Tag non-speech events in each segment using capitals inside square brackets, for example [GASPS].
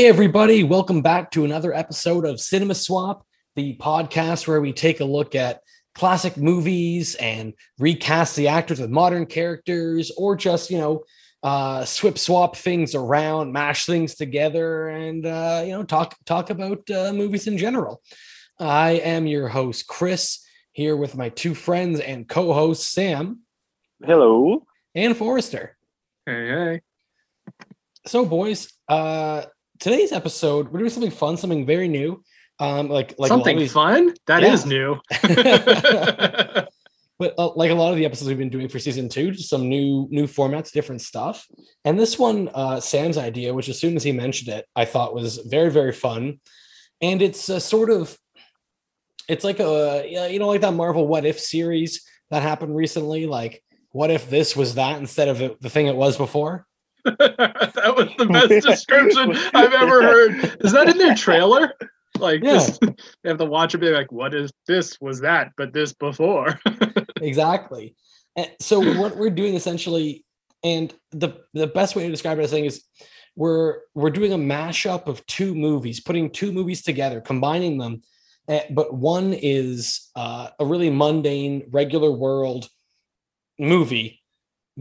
Hey, everybody, welcome back to another episode of Cinema Swap, the podcast where we take a look at classic movies and recast the actors with modern characters or just, you know, uh, swip swap things around, mash things together, and, uh, you know, talk, talk about uh, movies in general. I am your host, Chris, here with my two friends and co host, Sam Hello. and Forrester. Hey, hey. So, boys, uh, today's episode we're doing something fun, something very new. Um, like like a lot of Something these- fun? That is Yeah. new. [LAUGHS] [LAUGHS] but uh, like a lot of the episodes we've been doing for season two, just some new new formats, different stuff. And this one, uh, Sam's idea, which as soon as he mentioned it, I thought was very very fun. And it's a sort of, it's like a you know like that Marvel What If series that happened recently. Like, what if this was that instead of the thing it was before? [LAUGHS] that was the best [LAUGHS] description I've ever heard. Is that in their trailer? Like, Yeah. this, [LAUGHS] they have to watch it be like, what is this? Was that, but this before? exactly. And so what we're doing essentially, and the the best way to describe it, I think, is we're we're doing a mashup of two movies, putting two movies together, combining them. eh, But one is uh, a really mundane, regular world movie,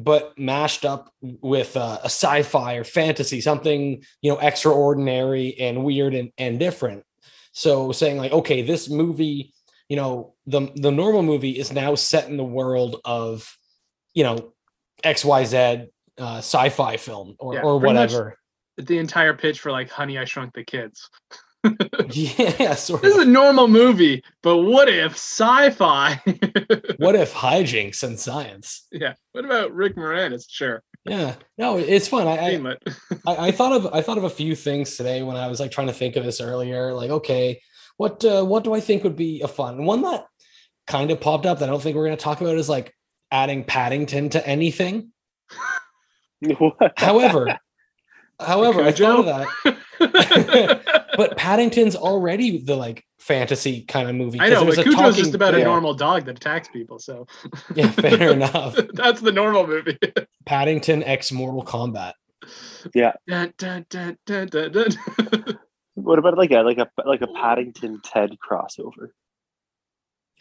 but mashed up with uh, a sci-fi or fantasy, something you know extraordinary and weird and, and different. So saying like, okay, this movie you know the the normal movie is now set in the world of you know xyz uh, sci-fi film or, Yeah, or whatever the entire pitch for like Honey, I Shrunk the Kids. [LAUGHS] yeah sort This is a normal movie, but what if sci-fi? [LAUGHS] what if hijinks and science yeah. What about Rick Moranis? Sure. yeah no it's fun I, I [LAUGHS] I i thought of i thought of a few things today when i was like trying to think of this earlier like okay what uh, what do i think would be a fun one that kind of popped up that i don't think we're going to talk about is like adding paddington to anything however however i Okay, thought of that [LAUGHS] but Paddington's already the like fantasy kind of movie. I know, there's but a Cujo's talking just about a normal dog that attacks people. So Yeah, fair [LAUGHS] enough. That's the normal movie. Paddington X Mortal Kombat. Dun, dun, dun, dun, dun, dun. [LAUGHS] What about like a like a like a Paddington Ted crossover?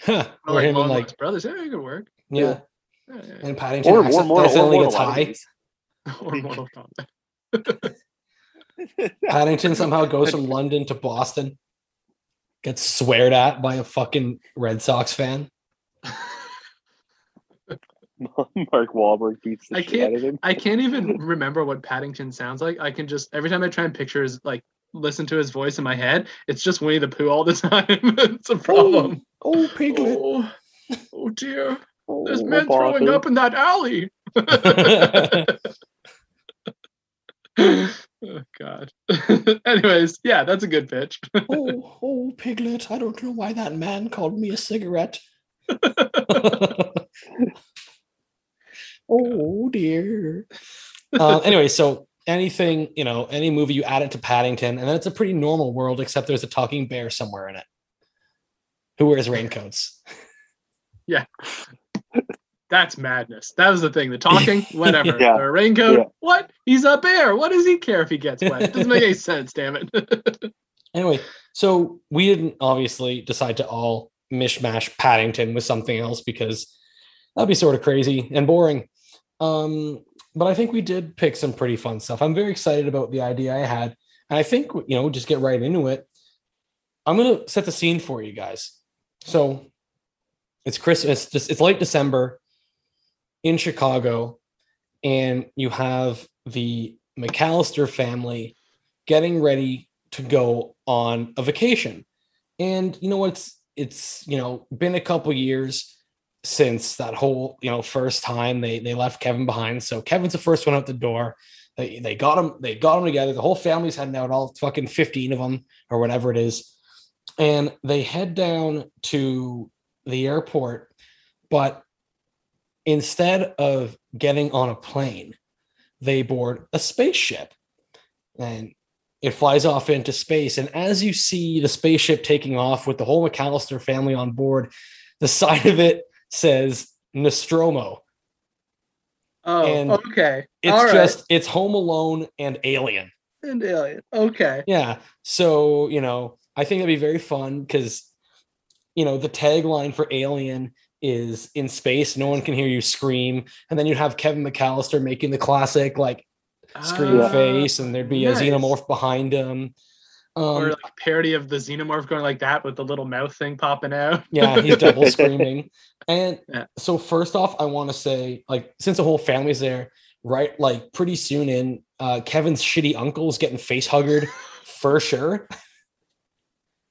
Huh. Or like him and like Brothers. Yeah, it could work. yeah, Yeah, yeah. and Paddington Or, or, accident- more, or accidentally Mortal gets high. Enemies. Or Mortal Kombat. Paddington [LAUGHS] somehow goes from London to Boston, gets sweared at by a fucking Red Sox fan. [LAUGHS] Mark Wahlberg beats the I shit can't- out of him. I can't even remember what Paddington sounds like. I can just every time I try and picture his like listen to his voice in my head, it's just Winnie the Pooh all the [LAUGHS] time. it's a oh, problem. Oh, Piglet. Oh, oh dear. Oh, There's men throwing bother. up in that alley. Oh god. [LAUGHS] Anyways, yeah, that's a good pitch. oh, [LAUGHS] oh, Piglet. I don't know why that man called me a cigarette. [LAUGHS] oh dear. uh, anyway, so anything, you know, any movie you add it to Paddington, and then it's a pretty normal world, except there's a talking bear somewhere in it who wears raincoats. That's madness. That was the thing. The talking, [LAUGHS] whatever. Yeah. The raincoat, Yeah. what? He's a bear. What does he care if he gets wet? It doesn't make any sense, damn it. [LAUGHS] Anyway, so we didn't obviously decide to all mishmash Paddington with something else because that'd be sort of crazy and boring. Um, but I think we did pick some pretty fun stuff. I'm very excited about the idea I had. And I think, you know, just get right into it. I'm going to set the scene for you guys. So it's Christmas, it's, just, it's late December in Chicago, and you have the McAllister family getting ready to go on a vacation. And you know what's it's you know been a couple years since that whole you know first time they they left Kevin behind. So Kevin's the first one out the door. They they got him they got him together. The whole family's heading out, all fucking 15 of them or whatever it is. And they head down to the airport, but instead of getting on a plane, they board a spaceship. And it flies off into space. And as you see the spaceship taking off with the whole McAllister family on board, the [LAUGHS] side of it says Nostromo. Oh, And okay. It's All right. just it's Home Alone and Alien. And alien. Okay. Yeah. So, you know, I think it'd be very fun because, you know, the tagline for Alien is in space, no one can hear you scream. And then you'd have Kevin McAllister making the classic like scream Ah, face, and there'd be nice. a xenomorph behind him. or Um, like parody of the xenomorph going like that with the little mouth thing popping out. yeah, he's double [LAUGHS] screaming. And Yeah. so, first off, I want to say, like, since the whole family's there, right? Like, pretty soon in, uh, Kevin's shitty uncle's getting face huggered [LAUGHS] for sure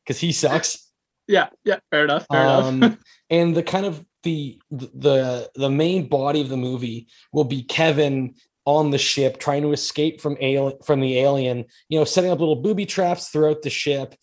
because he sucks. Yeah, yeah, fair enough. Fair enough. um, and the kind of the the the main body of the movie will be Kevin on the ship trying to escape from alien from the alien. You know, setting up little booby traps throughout the ship,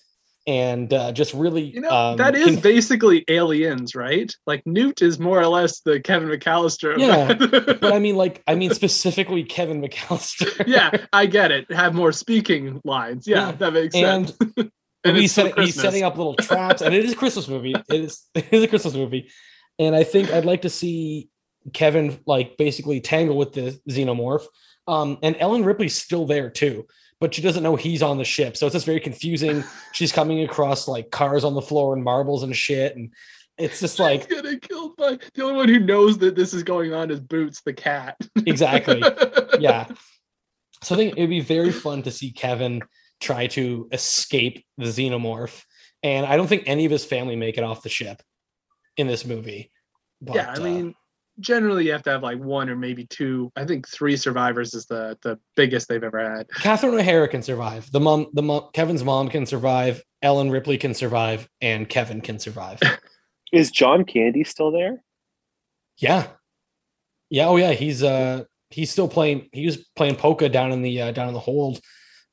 and uh, just really You know, um, that is conf- basically aliens, right? Like Newt is more or less the Kevin McAllister. Yeah, but I mean, like, I mean [LAUGHS] specifically Kevin McAllister. yeah, I get it. Have more speaking lines. Yeah, Yeah, that makes and sense. [LAUGHS] And he's, setting, he's setting up little traps, and it is a Christmas movie. It is [LAUGHS] it is a Christmas movie, and I think I'd like to see Kevin like basically tangle with the xenomorph. Um, and Ellen Ripley's still there too, but she doesn't know he's on the ship, so it's just very confusing. She's coming across like cars on the floor and marbles and shit, and it's just like She's getting killed by the only one who knows that this is going on is Boots the cat. exactly, [LAUGHS] yeah. So I think it'd be very fun to see Kevin try to escape the xenomorph, and I don't think any of his family make it off the ship in this movie. But, yeah, I uh, mean, generally you have to have like one or maybe two. I think three survivors is the the biggest they've ever had. Catherine O'Hara can survive. The mom, the mom, Kevin's mom can survive. Ellen Ripley can survive, and Kevin can survive. [LAUGHS] Is John Candy still there? yeah, yeah. Oh yeah, he's uh he's still playing. He was playing polka down in the uh, down in the hold,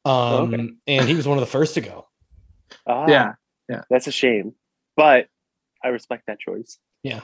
um, Okay. and he was one of the first to go. [LAUGHS] Ah, Yeah, yeah. That's a shame. But I respect that choice. Yeah.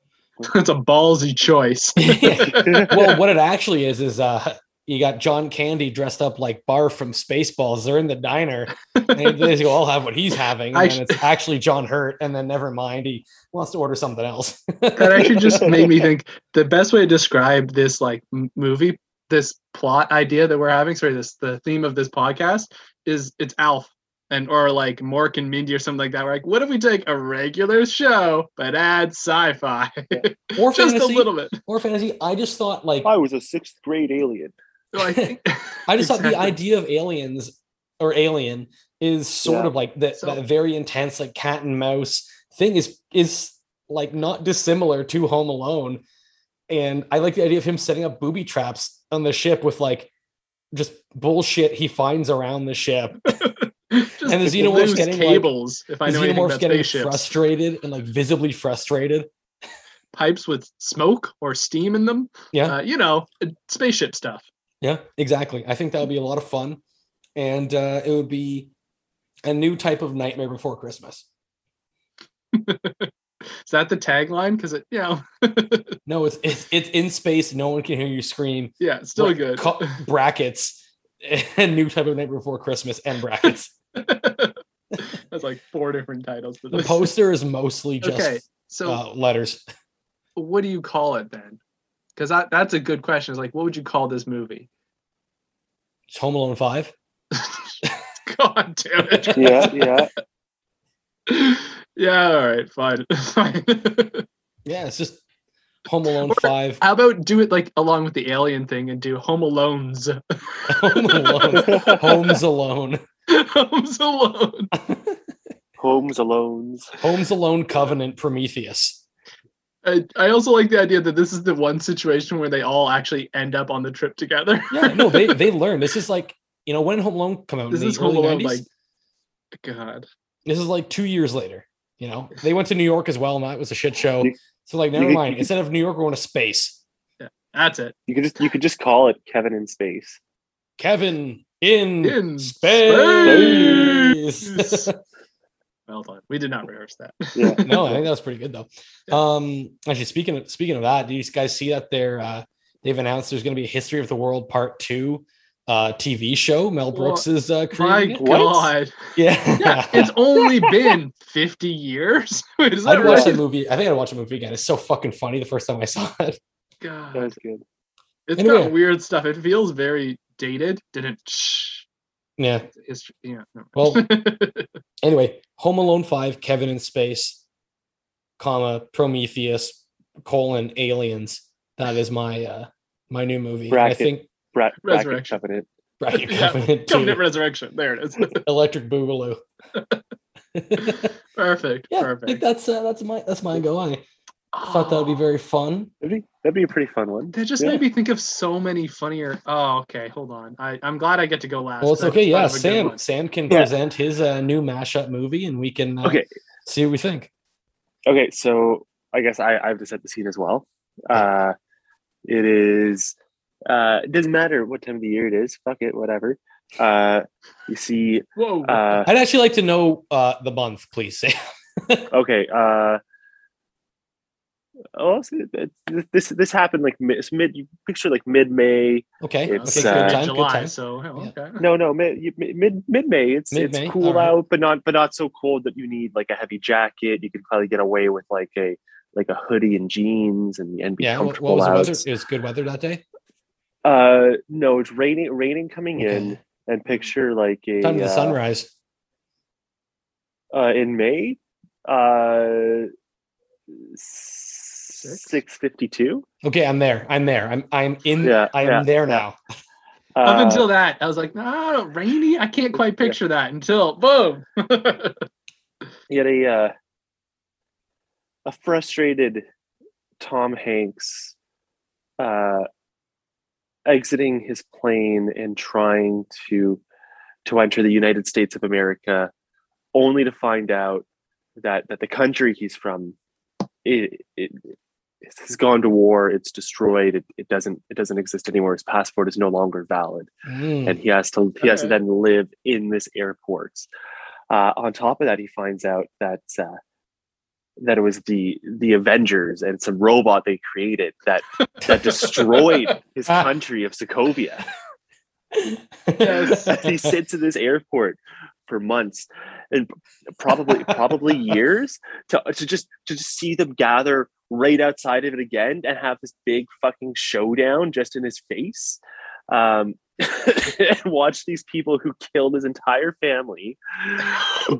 [LAUGHS] it's a ballsy choice. [LAUGHS] well, what it actually is is uh you got John Candy dressed up like Barf from Spaceballs. They're in the diner. And they go, I'll have what he's having. And sh- then it's actually John Hurt. And then never mind, he wants to order something else. that actually just made me think the best way to describe this like m- movie, this plot idea that we're having, sorry, this the theme of this podcast is it's Alf and or like Mork and Mindy or something like that. We're like, what if we take a regular show but add sci-fi [LAUGHS] or just fantasy. a little bit? Or fantasy. I just thought like I was a sixth grade alien. So I think [LAUGHS] [LAUGHS] I just thought the idea of aliens or alien is sort Yeah. of like that, So- that very intense like cat and mouse thing is is like not dissimilar to Home Alone. And I like the idea of him setting up booby traps on the ship with like just bullshit he finds around the ship. [LAUGHS] And the xenomorph's getting, like- cables. if I know anything xenomorph's about getting spaceships, frustrated and like visibly frustrated. pipes with smoke or steam in them. Yeah. uh, you know, uh, spaceship stuff. Yeah, exactly. I think that would be a lot of fun. And uh, it would be a new type of nightmare before Christmas. [LAUGHS] Is that the tagline? Because it, you [LAUGHS] know, No, it's it's it's in space. No one can hear you scream. yeah, it's still Bra- good. co- brackets [LAUGHS] and new type of night before Christmas and brackets. [LAUGHS] That's like four different titles. For The this. poster is mostly just Okay, so uh, letters. what do you call it then? Because that, that's a good question. It's like, what would you call this movie? It's Home Alone Five. God damn it. Yeah, yeah. Yeah, all right, fine. [LAUGHS] fine. Yeah, it's just Home Alone Or- Five. How about do it like along with the alien thing and do Home Alones? [LAUGHS] Home Alone. Homes Alone. [LAUGHS] Homes Alone. Homes Alones. Homes Alone Covenant Prometheus. I, I also like the idea that this is the one situation where they all actually end up on the trip together. Yeah, no, they they learn. This is like you know when Home Alone come out This in the is Home Alone, 90s? like God. This is like two years later. You know, they went to New York as well, and that was a shit show. So like, never mind. Instead of New York, we're going to space. Yeah, That's it. You could just you could just call it Kevin in space. Kevin in, In space. space. [LAUGHS] Well done. We did not rehearse that. Yeah. [LAUGHS] no, I think that was pretty good though. Um, actually, speaking of speaking of that, do you guys see that they're uh, they've announced there's going to be a History of the World Part Two uh, TV show? Mel Brooks is uh, My it. God. Yeah, Yeah, [LAUGHS] it's only been 50 years. Wait, [LAUGHS] is that I'd watch right? that movie. I think I'd watch the movie again. It's so fucking funny the first time I saw it. God. That was good. It's Anyway. got weird stuff. It feels very dated. Didn't shh. Yeah. History, yeah. no. Well, [LAUGHS] anyway, Home Alone 5, Kevin in Space, comma, Prometheus, colon, aliens. That is my uh my new movie. I think Bra- bracket Resurrection. Covenant. Bracket [LAUGHS] Yeah, Covenant Covenant Resurrection. There it is. [LAUGHS] Electric Boogaloo. Perfect. [LAUGHS] yeah, I think perfect. that's uh, that's my that's my go. I thought that would be Oh, very fun. That'd be that'd be a pretty fun one. That just Yeah. made me think of so many funnier. Oh, okay. Hold on. I, I'm glad I get to go last. Well, it's 'cause I okay. Yeah, of a good Sam. Sam can Yeah. present his uh, new mashup movie, and we can uh, Okay, see what we think. okay. So I guess I, I have to set the scene as well. Uh, it is. Uh, it doesn't matter what time of the year it is. Fuck it, whatever. Uh, you see. Whoa. Uh, I'd actually like to know uh, the month, please. Sam. [LAUGHS] okay. Uh, oh, so it- it- this this happened like mid, mid you picture like mid May. Okay, it's, okay, uh, good time, July, good time. So oh, Yeah. okay. No, no, mid mid mid May. It's Mid-May, it's cool all right. out, but not but not so cold that you need like a heavy jacket. You can probably get away with like a like a hoodie and jeans and and be Yeah, what, comfortable what was the out. weather? It was good weather that day. Uh, no, it's raining raining coming Okay. in, and picture like a Time to the uh, sunrise. uh, in May. Uh, six fifty two. Okay, I'm there. I'm there. I'm I'm in. Yeah, I'm yeah, there yeah. now. Up Uh, until that, I was like, no, rainy. I can't quite picture that until boom. [LAUGHS] you had a uh, a frustrated Tom Hanks uh, exiting his plane and trying to to enter the United States of America, only to find out that that the country he's from it, it has gone to war. It's destroyed. It, it doesn't it doesn't exist anymore. His passport is no longer valid Mm. and he has to he has to then live in this airport. Uh, on top of that, he finds out that uh, that it was the the Avengers and some robot they created that that destroyed [LAUGHS] his country of Sokovia. Yes. [LAUGHS] He sits in this airport for months and probably probably [LAUGHS] years to, to just to just see them gather right outside of it again and have this big fucking showdown just in his face um and watch these people who killed his entire family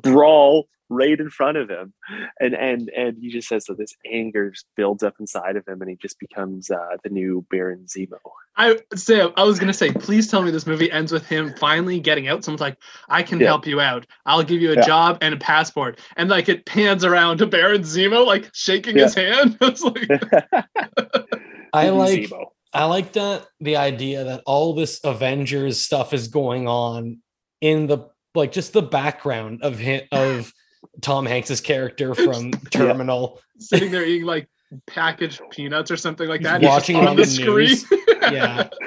brawl right in front of him and and and he just says that this anger just builds up inside of him and he just becomes uh the new baron zemo I Sam, I was gonna say, please tell me this movie ends with him finally getting out. Someone's like, I can Yeah. help you out. I'll give you a Yeah. job and a passport. And like it pans around to Baron Zemo, like shaking his hand. [LAUGHS] It's like [LAUGHS] I like Zemo. I like that the idea that all this Avengers stuff is going on in the like just the background of him of Tom Hanks's character from [LAUGHS] Terminal. sitting there eating like packaged peanuts or something like He's that. Watching just it on the news. screen. [LAUGHS] Yeah. [LAUGHS]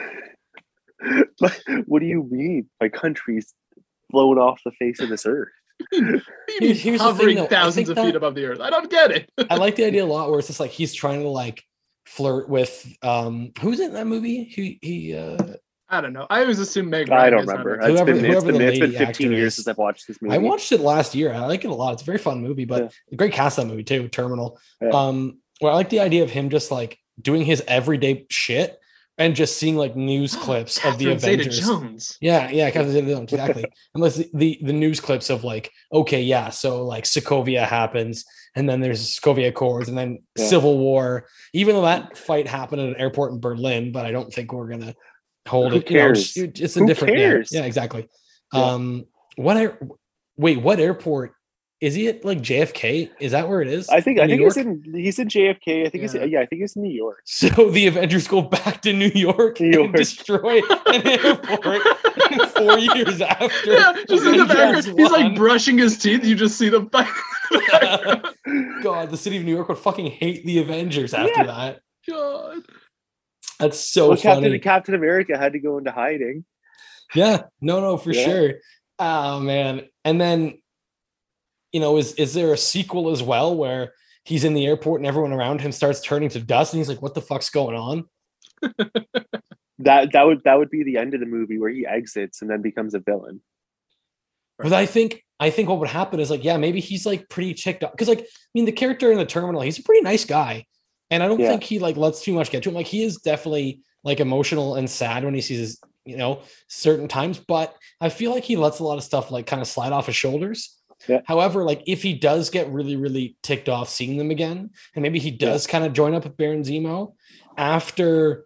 But what do you mean my country's blown off the face of this earth he's here's the thing, hovering though. Thousands think of feet above the earth. I don't get it. I like the idea a lot where it's just like he's trying to like flirt with um who's in that movie? He he uh I don't know. I always assume Meg. I don't remember. it. It's Whoever- been, it's whoever been, the it's been 15 years is. since I've watched this movie. I watched it last year. I like it a lot. It's a very fun movie, but a great cast that movie too, Terminal. Yeah. Um where I like the idea of him just like doing his everyday shit and just seeing like news [GASPS] clips of the Avengers. Zeta-Jones. Yeah, yeah, Catherine Zeta-Jones, [LAUGHS] exactly. Unless the, the the news clips of like, okay, yeah, so like Sokovia happens, and then there's Sokovia Accords, and then Yeah. Civil War. Even though that fight happened at an airport in Berlin, but I don't think we're gonna hold Who it. you know, cares? it's- it's a Who different. yeah, cares? Yeah, exactly. Yeah. Um, what? Air, wait, what airport is he at? Like JFK? Is that where it is? I think In I think York? he's in he's in JFK. I think he's Yeah. yeah, I think he's in New York. [LAUGHS] So the Avengers go back to New York New and destroy an [LAUGHS] airport four years after. Yeah, just in the Avengers background, he's like brushing his teeth. You just see them fight. in the. [LAUGHS] God, the city of New York would fucking hate the Avengers after Yeah. that. God. That's so well, funny. Captain Captain America had to go into hiding. Yeah, no, no, for Yeah. sure. Oh man. And then, you know, is is there a sequel as well where he's in the airport and everyone around him starts turning to dust and he's like, what the fuck's going on? [LAUGHS] That that would that would be the end of the movie where he exits and then becomes a villain. But I think I think what would happen is like, yeah, maybe he's like pretty ticked off. Because like, I mean, the character in the terminal, he's a pretty nice guy. And I don't Yeah. think he like lets too much get to him. Like he is definitely like emotional and sad when he sees his you know, certain times, but I feel like he lets a lot of stuff like kind of slide off his shoulders. Yeah. However, like if he does get really, really ticked off seeing them again, and maybe he does kind of join up with Baron Zemo after,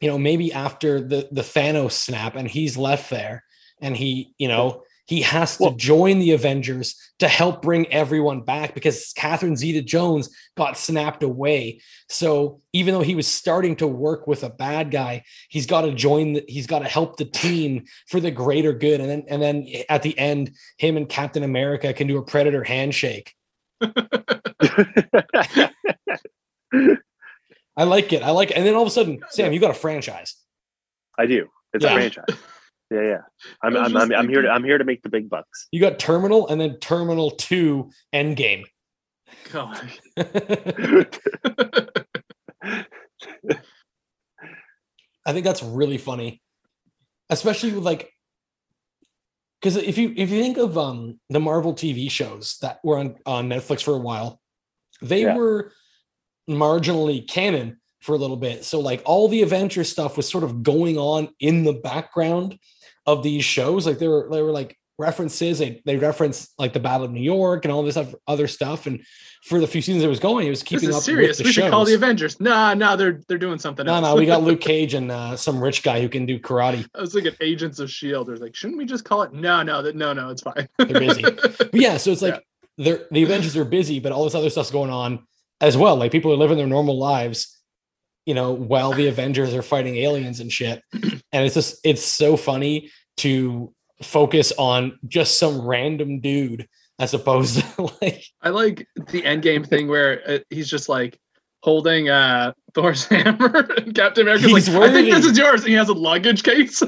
you know, maybe after the the Thanos snap, and he's left there, and he, you know, he has to Well- join the Avengers to help bring everyone back because Catherine Zeta Jones got snapped away. So even though he was starting to work with a bad guy, he's got to join. The, he's got to help the team for the greater good. And then and then at the end, him and Captain America can do a Predator handshake. [LAUGHS] I like it. I like it. And then all of a sudden, Sam, you got a franchise. I do. It's Yeah. a franchise. Yeah, yeah. I'm, I was I'm, I'm, I'm here. To, I'm here to make the big bucks. You got Terminal and then Terminal Two Endgame. God. [LAUGHS] I think that's really funny, especially with like, because if you if you think of um the Marvel TV shows that were on on Netflix for a while, they Yeah. were marginally canon for a little bit. So like all the Avengers stuff was sort of going on in the background of these shows. Like they were they were like references. They they reference like the Battle of New York and all this other stuff. And for the few seasons it was going, it was keeping up serious. with the We should call the. Avengers. Nah, nah, they're they're doing something No, else. no, we got Luke [LAUGHS] Cage and uh, some rich guy who can do karate. I was thinking Agents of Shield. There's like, shouldn't we just call it? No, no, that no, no, it's fine. They're busy. [LAUGHS] But yeah, so it's like they're the Avengers are busy, but all this other stuff's going on as well. Like people are living their normal lives, you know, while the Avengers are fighting aliens and shit. [CLEARS THROAT] And it's just it's so funny to focus on just some random dude as opposed to [LAUGHS] like I like the Endgame thing where uh, he's just like holding uh Thor's [LAUGHS] hammer, and Captain America's He's like, "I think this is yours," and he has a luggage case. [LAUGHS]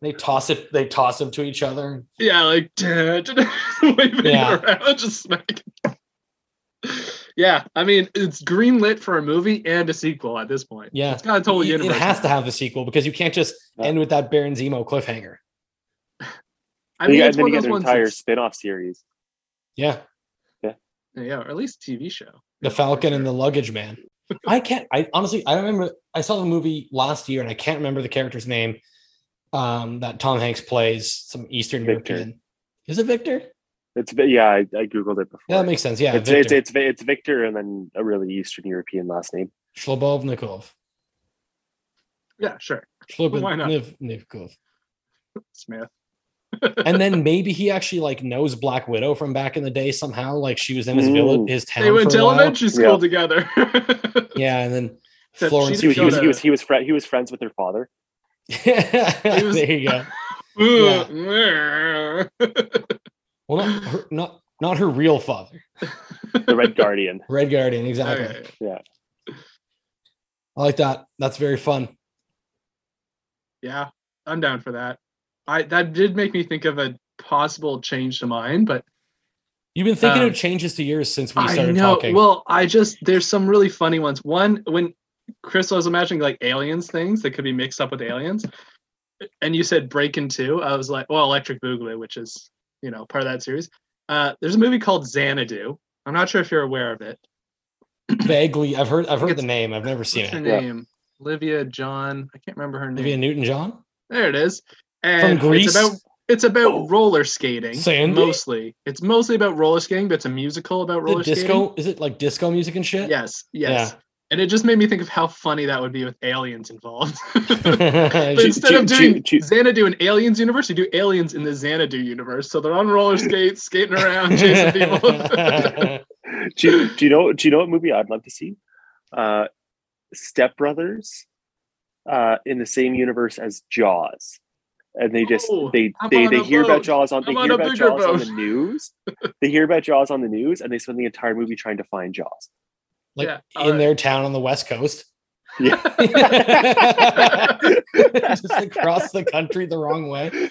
they toss it, they toss them to each other. yeah, like waving Yeah. around, just smacking. Yeah, I mean it's green lit for a movie and a sequel at this point. Yeah. It's got a total it, universe. it has to have a sequel because you can't just Yeah. end with that Baron Zemo cliffhanger. I mean, you- it's and then one you of get those an ones. entire that's- spin-off series. Yeah. Yeah, Yeah, or at least TV show. the Yeah, for Falcon and the Luggage Man. I can't. I honestly, I remember I saw the movie last year, and I can't remember the character's name. Um, that Tom Hanks plays some Eastern Victor. European. Is it Victor? It's yeah, I, I googled it before. Yeah, that makes sense. Yeah, it's, it's Victor. it's it's Victor and then a really Eastern European last name. Shlobovnikov. Yeah, sure. Why not? Shlobovnikov. Smith. [LAUGHS] And then maybe he actually like knows Black Widow from back in the day somehow. Like she was in his Mm. village, his town. They went for a to while. elementary school Yeah. together. [LAUGHS] Yeah, and then Except Florence. He was he was, he was he was fri- he was friends with her father. [LAUGHS] Yeah. there you go. yeah. Well, not [LAUGHS] her, not not her real father, The Red Guardian. [LAUGHS] Red Guardian. Exactly. Yeah, I like that. That's very fun. Yeah, I'm down for that. I that did make me think of a possible change to mine, but You've been thinking Um, of changes to yours since we started I started know. talking. Well, I just there's some really funny ones. One when Chris was imagining like aliens things that could be mixed up with aliens, and you said Breakin' Two. I was like, well, Electric Boogaloo, which is you know part of that series. Uh, there's a movie called Xanadu. I'm not sure if you're aware of it. [CLEARS THROAT] Vaguely, I've heard I've heard the name. I've never seen What's her it. Yeah. name? Olivia John. I can't remember her name. Olivia Newton John There it is. And Grease? It's about it's about Oh. roller skating Sandy? mostly. It's mostly about roller skating, but it's a musical about roller the skating. disco. Is it like disco music and shit? Yes, yes. And it just made me think of how funny that would be with aliens involved. [LAUGHS] [LAUGHS] but Yeah. Ju- instead of doing ju- Xanadu in Aliens universe, you do aliens in the Xanadu universe. So they're on roller skates, skating around, chasing people. [LAUGHS] do, you, do you know do you know what movie I'd love to see? Uh Step Brothers uh in the same universe as Jaws. And they just Oh, they I'm they, they hear boat. about Jaws on they I'm on hear a about bigger Jaws on the news. they hear about Jaws on the news and they spend the entire movie trying to find Jaws. Like Yeah, in alright. their town on the west coast. Yeah. [LAUGHS] just across the country the wrong way.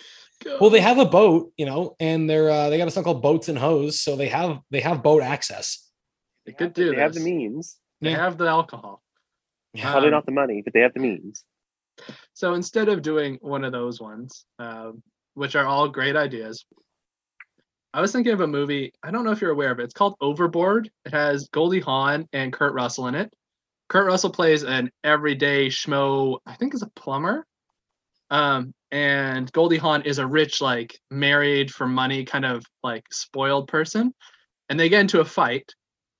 Well, they have a boat, you know, and they're uh, they got a song called Boats and Hose, so they have they have boat access. They could do they have the means. They Yeah. have the alcohol. Probably Um, not the money, but they have the means. So instead of doing one of those ones, um, which are all great ideas, I was thinking of a movie. I don't know if you're aware of it. It's called Overboard. It has Goldie Hawn and Kurt Russell in it. Kurt Russell plays an everyday schmo, I think is a plumber. Um, and Goldie Hawn is a rich, like married for money, kind of like spoiled person. And they get into a fight.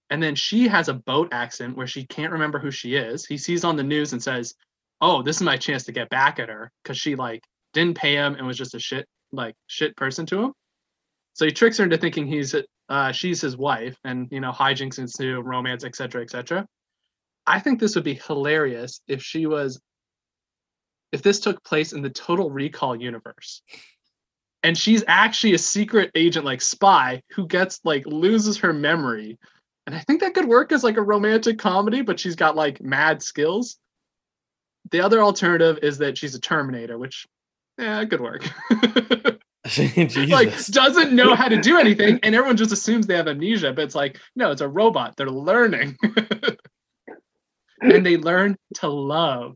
And then she has a boat accident where she can't remember who she is. He sees on the news and says, Oh, this is my chance to get back at her because she like didn't pay him and was just a shit, like shit person to him. So he tricks her into thinking he's uh, she's his wife, and you know hijinks ensue, romance, etc., etc. I think this would be hilarious if she was, if this took place in the Total Recall universe, and she's actually a secret agent, like spy, who gets like loses her memory, and I think that could work as like a romantic comedy, but she's got like mad skills. The other alternative is that she's a Terminator, which yeah, it could work. [LAUGHS] [LAUGHS] like doesn't know how to do anything, and everyone just assumes they have amnesia. But it's like, no, it's a robot. They're learning, [LAUGHS] and they learn to love.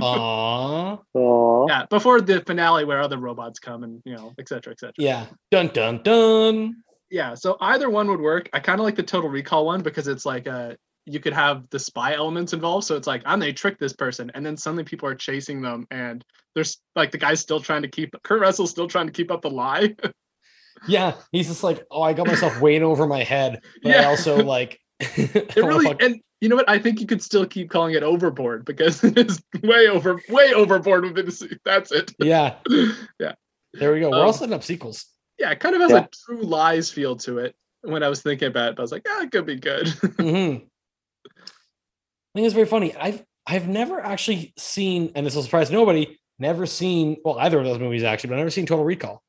Aww. Aww. Yeah, before the finale where other robots come and you know, etc. etc. Yeah. Dun dun dun. Yeah. So either one would work. I kind of like the Total Recall one because it's like a you could have the spy elements involved. So it's like, I'm gonna trick this person, and then suddenly people are chasing them, and there's like the guy's still trying to keep Kurt Russell's still trying to keep up the lie. [LAUGHS] yeah, he's just like, oh, I got myself way over my head, but yeah. I also [LAUGHS] like. [LAUGHS] it really and you know what? I think you could still keep calling it overboard because it is way over, way overboard with it. That's it. Yeah, yeah. There we go. We're um, all setting up sequels. Yeah, it kind of has yeah. a true lies feel to it when I was thinking about it. But I was like, yeah, it could be good. mm-hmm. I think it's very funny. I've I've never actually seen, and this will surprise nobody, never seen well either of those movies actually, but I've never seen Total Recall.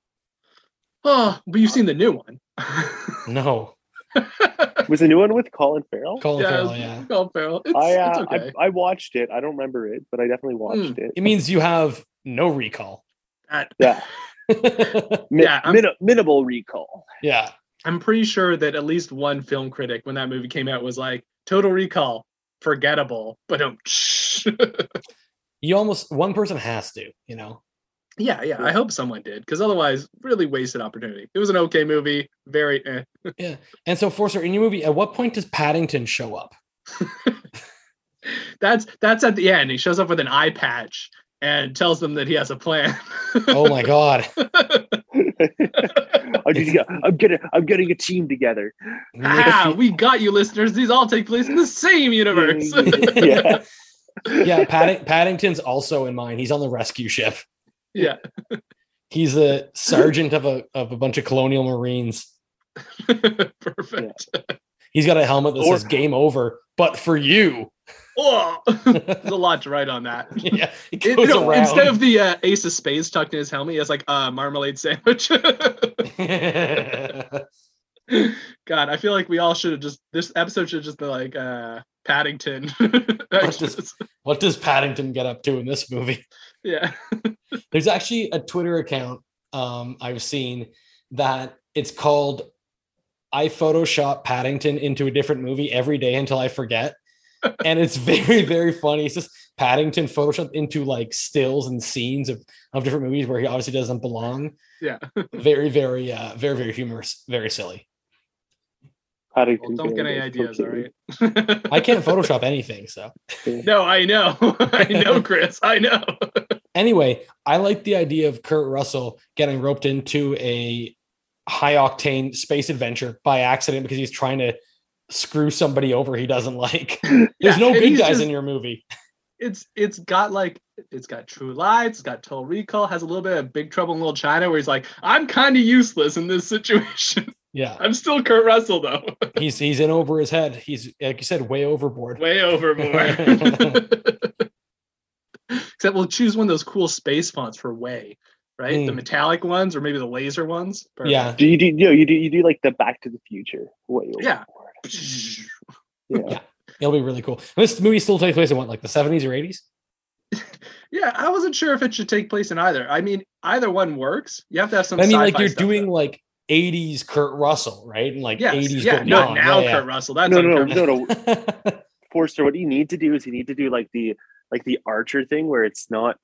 Oh, but you've seen the new one. [LAUGHS] no. [LAUGHS] was the new one with Colin Farrell? Colin yeah, Farrell, yeah. Colin Farrell. It's, I, uh, it's okay. I, I, watched it. I don't remember it, but I definitely watched mm. it. It means you have no recall. That, yeah. [LAUGHS] yeah. Min- minimal recall. Yeah. I'm pretty sure that at least one film critic, when that movie came out, was like, Total Recall, forgettable, but don't. [LAUGHS] you almost one person has to, you know. Yeah, yeah. I hope someone did, because otherwise, really wasted opportunity. It was an okay movie, very. Eh. [LAUGHS] yeah, and so Forster, in your movie, at what point does Paddington show up? [LAUGHS] that's that's at the end. He shows up with an eye patch and tells them that he has a plan. oh my god! [LAUGHS] I'm getting I'm getting a team together. Ah, [LAUGHS] we got you, listeners. These all take place in the same universe. [LAUGHS] yeah. Yeah, Padding- Paddington's also in mine. He's on the rescue ship. Yeah. He's a sergeant of a of a bunch of colonial marines. Perfect. Yeah. He's got a helmet that or, says "Game Over," but for you. Oh, [LAUGHS] there's a lot to write on that. [LAUGHS] Yeah, it, you know, instead of the uh, Ace of Spades tucked in his helmet, he has like a marmalade sandwich. [LAUGHS] God, I feel like we all should have just this episode should just be like uh Paddington. what, does, what does Paddington get up to in this movie? Yeah. There's actually a Twitter account um I've seen that it's called I Photoshop Paddington into a different movie every day until I forget and it's very very funny. It's just Paddington Photoshop into like stills and scenes of of different movies where he obviously doesn't belong. Yeah, [LAUGHS] very very uh very very humorous, very silly. Paddington. Well, don't get any ideas, all right? [LAUGHS] I can't Photoshop anything, so. No, I know, [LAUGHS] I know, Chris, I know. anyway, I like the idea of Kurt Russell getting roped into a high octane space adventure by accident because he's trying to screw somebody over he doesn't like. [LAUGHS] [LAUGHS] There's yeah, no good guys just, in your movie. It's it's got like it's got True Lies, it's got Total Recall, has a little bit of Big Trouble in Little China where he's like, I'm kind of useless in this situation. [LAUGHS] Yeah, I'm still Kurt Russell though. he's he's in over his head. He's like you said, way overboard. Way overboard. Except we'll choose one of those cool space fonts for way right? Mm. The metallic ones or maybe the laser ones. Perfect. Yeah. Do you do you, know, you do you do like the Back to the Future? Way yeah [LAUGHS] yeah. yeah. It'll be really cool. This movie still takes place in what, like the 70s or 80s? [LAUGHS] yeah, I wasn't sure if it should take place in either. I mean, either one works. You have to have some. I mean, like you're doing though. like 80s Kurt Russell, right? And like yes. 80s. Yeah, no, now yeah, Kurt yeah. Russell. That's no, no, no, no, no. [LAUGHS] Forster, what you need to do is you need to do like the like the Archer thing where it's not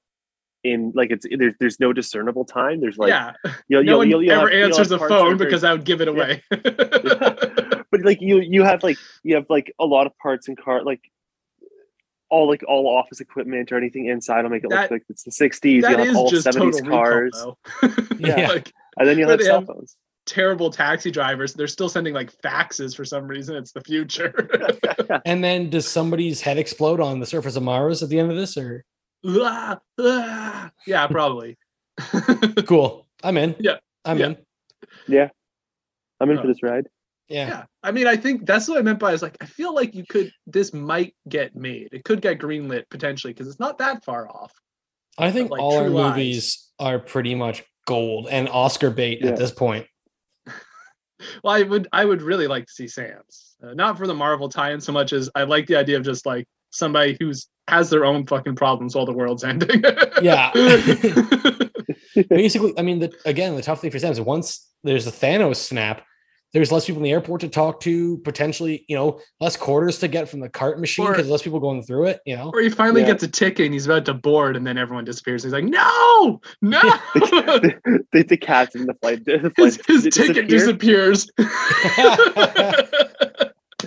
in like it's there's there's no discernible time. There's like yeah, you'll, no you'll, one you'll, you'll ever have, answers the phone because I would give it away. Yeah. [LAUGHS] [LAUGHS] but like you you have like you have like a lot of parts in car like all like all office equipment or anything inside will make it That- look like it's the 60s. That You'll is have all just 70s total recall, cars. though. [LAUGHS] Yeah. like and then you'll have cell phones. terrible taxi drivers. They're still sending like faxes for some reason. It's the future. And then does somebody's head explode on the surface of Mars at the end of this? Or Ah, ah. yeah, probably. [LAUGHS] cool. I'm in. Yeah. I'm Yeah. in. Yeah. I'm in Oh. for this ride. Yeah. yeah. I mean, I think that's what I meant by is like I feel like you could this might get made. It could get greenlit potentially because it's not that far off. I think like all our Lies. movies are pretty much gold and Oscar bait Yeah. at this point. [LAUGHS] Well, I would I would really like to see Sam's. Uh, not for the Marvel tie-in so much as I like the idea of just like somebody who's has their own fucking problems while the world's ending. [LAUGHS] Yeah. [LAUGHS] Basically, I mean, the, again, the tough thing for Sam is once there's a Thanos snap, there's less people in the airport to talk to, potentially, you know, less quarters to get from the cart machine because less people going through it, you know. or he finally Yeah. gets a ticket and he's about to board and then everyone disappears. He's like, no, no. the, the cats in the flight. The flight his his disappear. ticket disappears. [LAUGHS]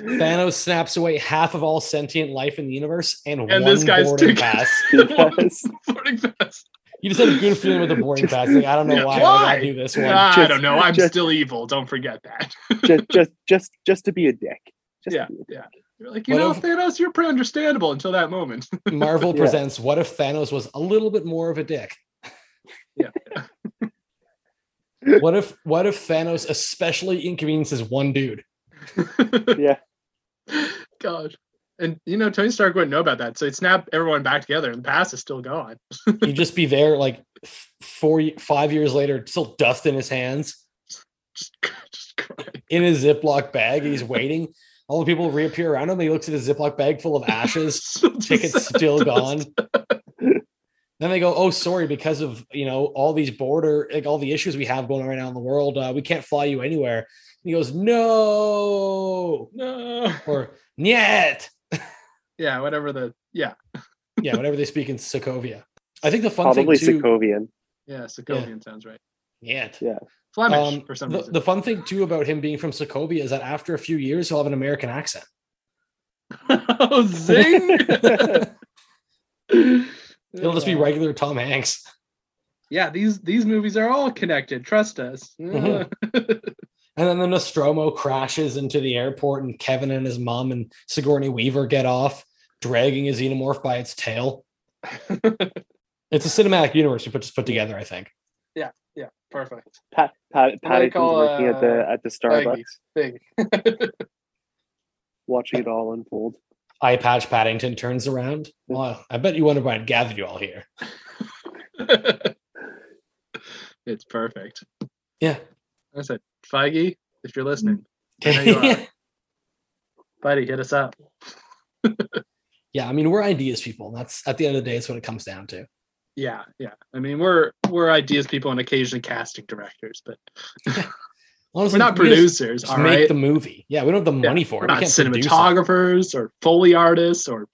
Thanos snaps away half of all sentient life in the universe and, And one this guy's boarding ticket- [LAUGHS] pass. Yes. Boarding pass. You just had a good feeling with the boarding pass. Like, I don't know Yeah, why, I why? gotta do this one. I Just- don't know. I'm just- still evil. Don't forget that. just, just, just, just to be a dick. Just Yeah, a dick. yeah. You're like, you What know, if- Thanos, you're pretty understandable until that moment. [LAUGHS] Marvel Yeah. presents What if Thanos was a little bit more of a dick? Yeah. [LAUGHS] what if what if Thanos especially inconveniences one dude? Yeah. [LAUGHS] God. And you know, Tony Stark wouldn't know about that. So he'd snap everyone back together and the past is still gone. [LAUGHS] He'd just be there like four five years later, still dust in his hands, Just, [LAUGHS] just in his Ziploc bag. He's waiting. All the people reappear around him. He looks at his Ziploc bag full of ashes. Still Tickets still dust. gone. Then they go, "Oh, sorry, because of you know all these border, like all the issues we have going on right now in the world, uh, we can't fly you anywhere." And he goes, "No," No. or "Niet." Yeah, whatever the yeah. Yeah, whatever they speak in Sokovia. I think the fun Probably thing too. Sokovian. Yeah, Sokovian sounds right. Niet. Yeah. Flemish Um, for some the, reason. the fun thing too about him being from Sokovia is that after a few years, he'll have an American accent. [LAUGHS] oh, zing! [LAUGHS] It'll just be regular Tom Hanks. Yeah, these these movies are all connected. Trust us. Mhm. [LAUGHS] And then the Nostromo crashes into the airport, and Kevin and his mom and Sigourney Weaver get off, dragging a xenomorph by its tail. [LAUGHS] It's a cinematic universe we put just put together, I think. yeah, yeah, perfect. Pat, Pat, What Paddington's call, working at the uh, at the Starbucks, Big. [LAUGHS] watching it all unfold. Eye Patch Paddington turns around. Well, I bet you wonder why I gathered you all here. [LAUGHS] it's perfect. Yeah. I said, Feige, if you're listening, [LAUGHS] you buddy, hit us up. [LAUGHS] yeah, I mean, we're ideas people. That's at the end of the day, it's what it comes down to. Yeah, yeah. I mean, we're we're ideas people and occasionally casting directors, but [LAUGHS] Honestly, we're not we producers. Just all make right, the movie. Yeah, we don't have the Yeah, money for we're it. We not cinematographers or foley artists or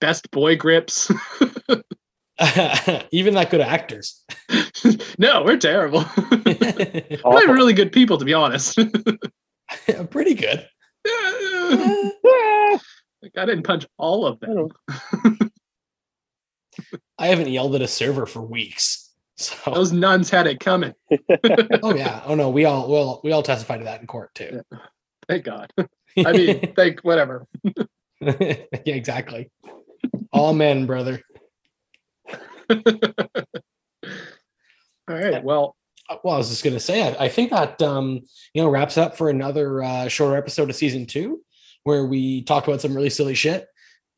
best boy grips. Even that good actors. No, we're terrible. [LAUGHS] we're really good people, to be honest. [LAUGHS] Pretty good. [LAUGHS] like, I didn't punch all of them. Oh. I haven't yelled at a server for weeks. So Those nuns had it coming. oh yeah. Oh no, we all well we all testified to that in court too. Thank God. I mean, thank whatever. yeah, exactly. All men, brother. All right. Well, Uh, Well, I was just gonna say, I, I think that um, you know wraps up for another uh, shorter episode of season two, where we talk about some really silly shit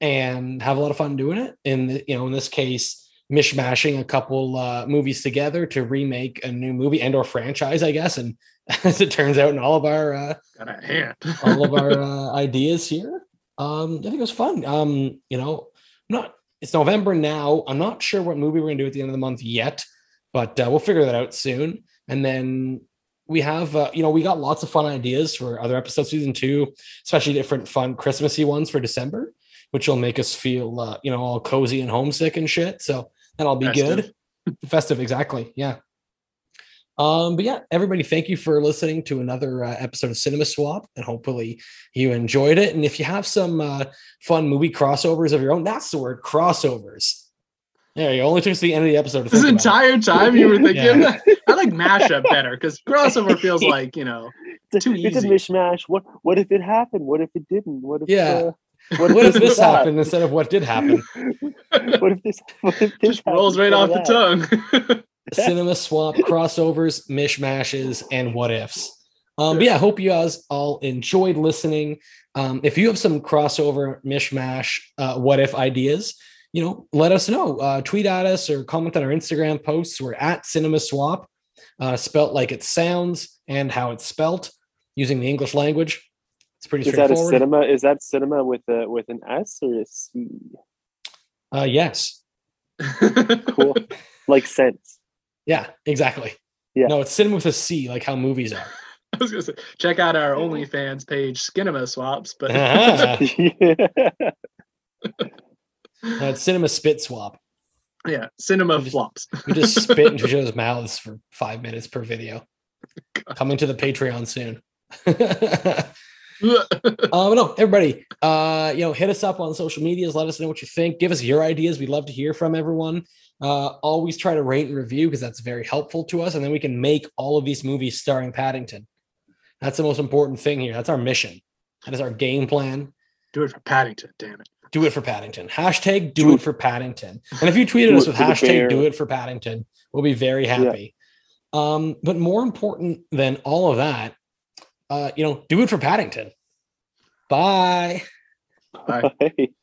and have a lot of fun doing it. And you know, in this case, mishmashing a couple uh, movies together to remake a new movie and or franchise, I guess. And [LAUGHS] as it turns out, in all of our uh, got a hand. all of our [LAUGHS] uh, ideas here. Um, I think it was fun. Um, you know, I'm not it's November now. I'm not sure what movie we're gonna do at the end of the month yet, but uh, we'll figure that out soon. And then we have, uh, you know, we got lots of fun ideas for other episodes, season two, especially different fun Christmassy ones for December, which will make us feel, uh, you know, all cozy and homesick and shit. So that'll be Festive. good. [LAUGHS] Festive, exactly. Yeah. Um, but yeah, everybody, thank you for listening to another uh, episode of Cinema Swap, and hopefully you enjoyed it. And if you have some uh, fun movie crossovers of your own, that's the word crossovers. There you. Only took us to the end of the episode. This think about it. entire time you were thinking Yeah. I like mashup better because crossover feels [LAUGHS] like you know. It's, Too a- it's a easy. mishmash. What what if it happened? What if it didn't? What if Yeah. uh, [LAUGHS] What if this happened instead of what did happen? [LAUGHS] What if this? What if this Just rolls right off happened the tongue. Cinema swap crossovers, mishmashes, and what ifs. Um, but yeah, I hope you guys all enjoyed listening. Um, if you have some crossover mishmash, uh, what if ideas, you know, let us know. Uh, tweet at us or comment on our Instagram posts. We're at Cinema Swap, uh, spelt like it sounds and how it's spelt using the English language. It's pretty Is that a cinema? Is that cinema with a with an S or a C? uh, yes. [LAUGHS] Cool. like sense. Yeah, exactly. Yeah. No, it's cinema with a C, like how movies are. I was gonna say, check out our OnlyFans page, Skinema Swaps, but [LAUGHS] [LAUGHS] Ah, it's cinema spit swap. yeah, Cinema Just- Flops. We just spit into [LAUGHS] each other's mouths for five minutes per video. Coming to the Patreon soon. [LAUGHS] um, no, everybody, uh, you know, hit us up on social medias. Let us know what you think. Give us your ideas. We'd love to hear from everyone. Uh, always try to rate and review because that's very helpful to us. And then we can make all of these movies starring Paddington. That's the most important thing here. That's our mission. That is our game plan. Do it for Paddington, damn it. Do it for Paddington. Hashtag do, Do it it- for Paddington. And if you tweeted us with hashtag bear. do it for Paddington, we'll be very happy. Um, but more important than all of that, uh, you know, do it for Paddington. Bye. Bye. Hey. [LAUGHS]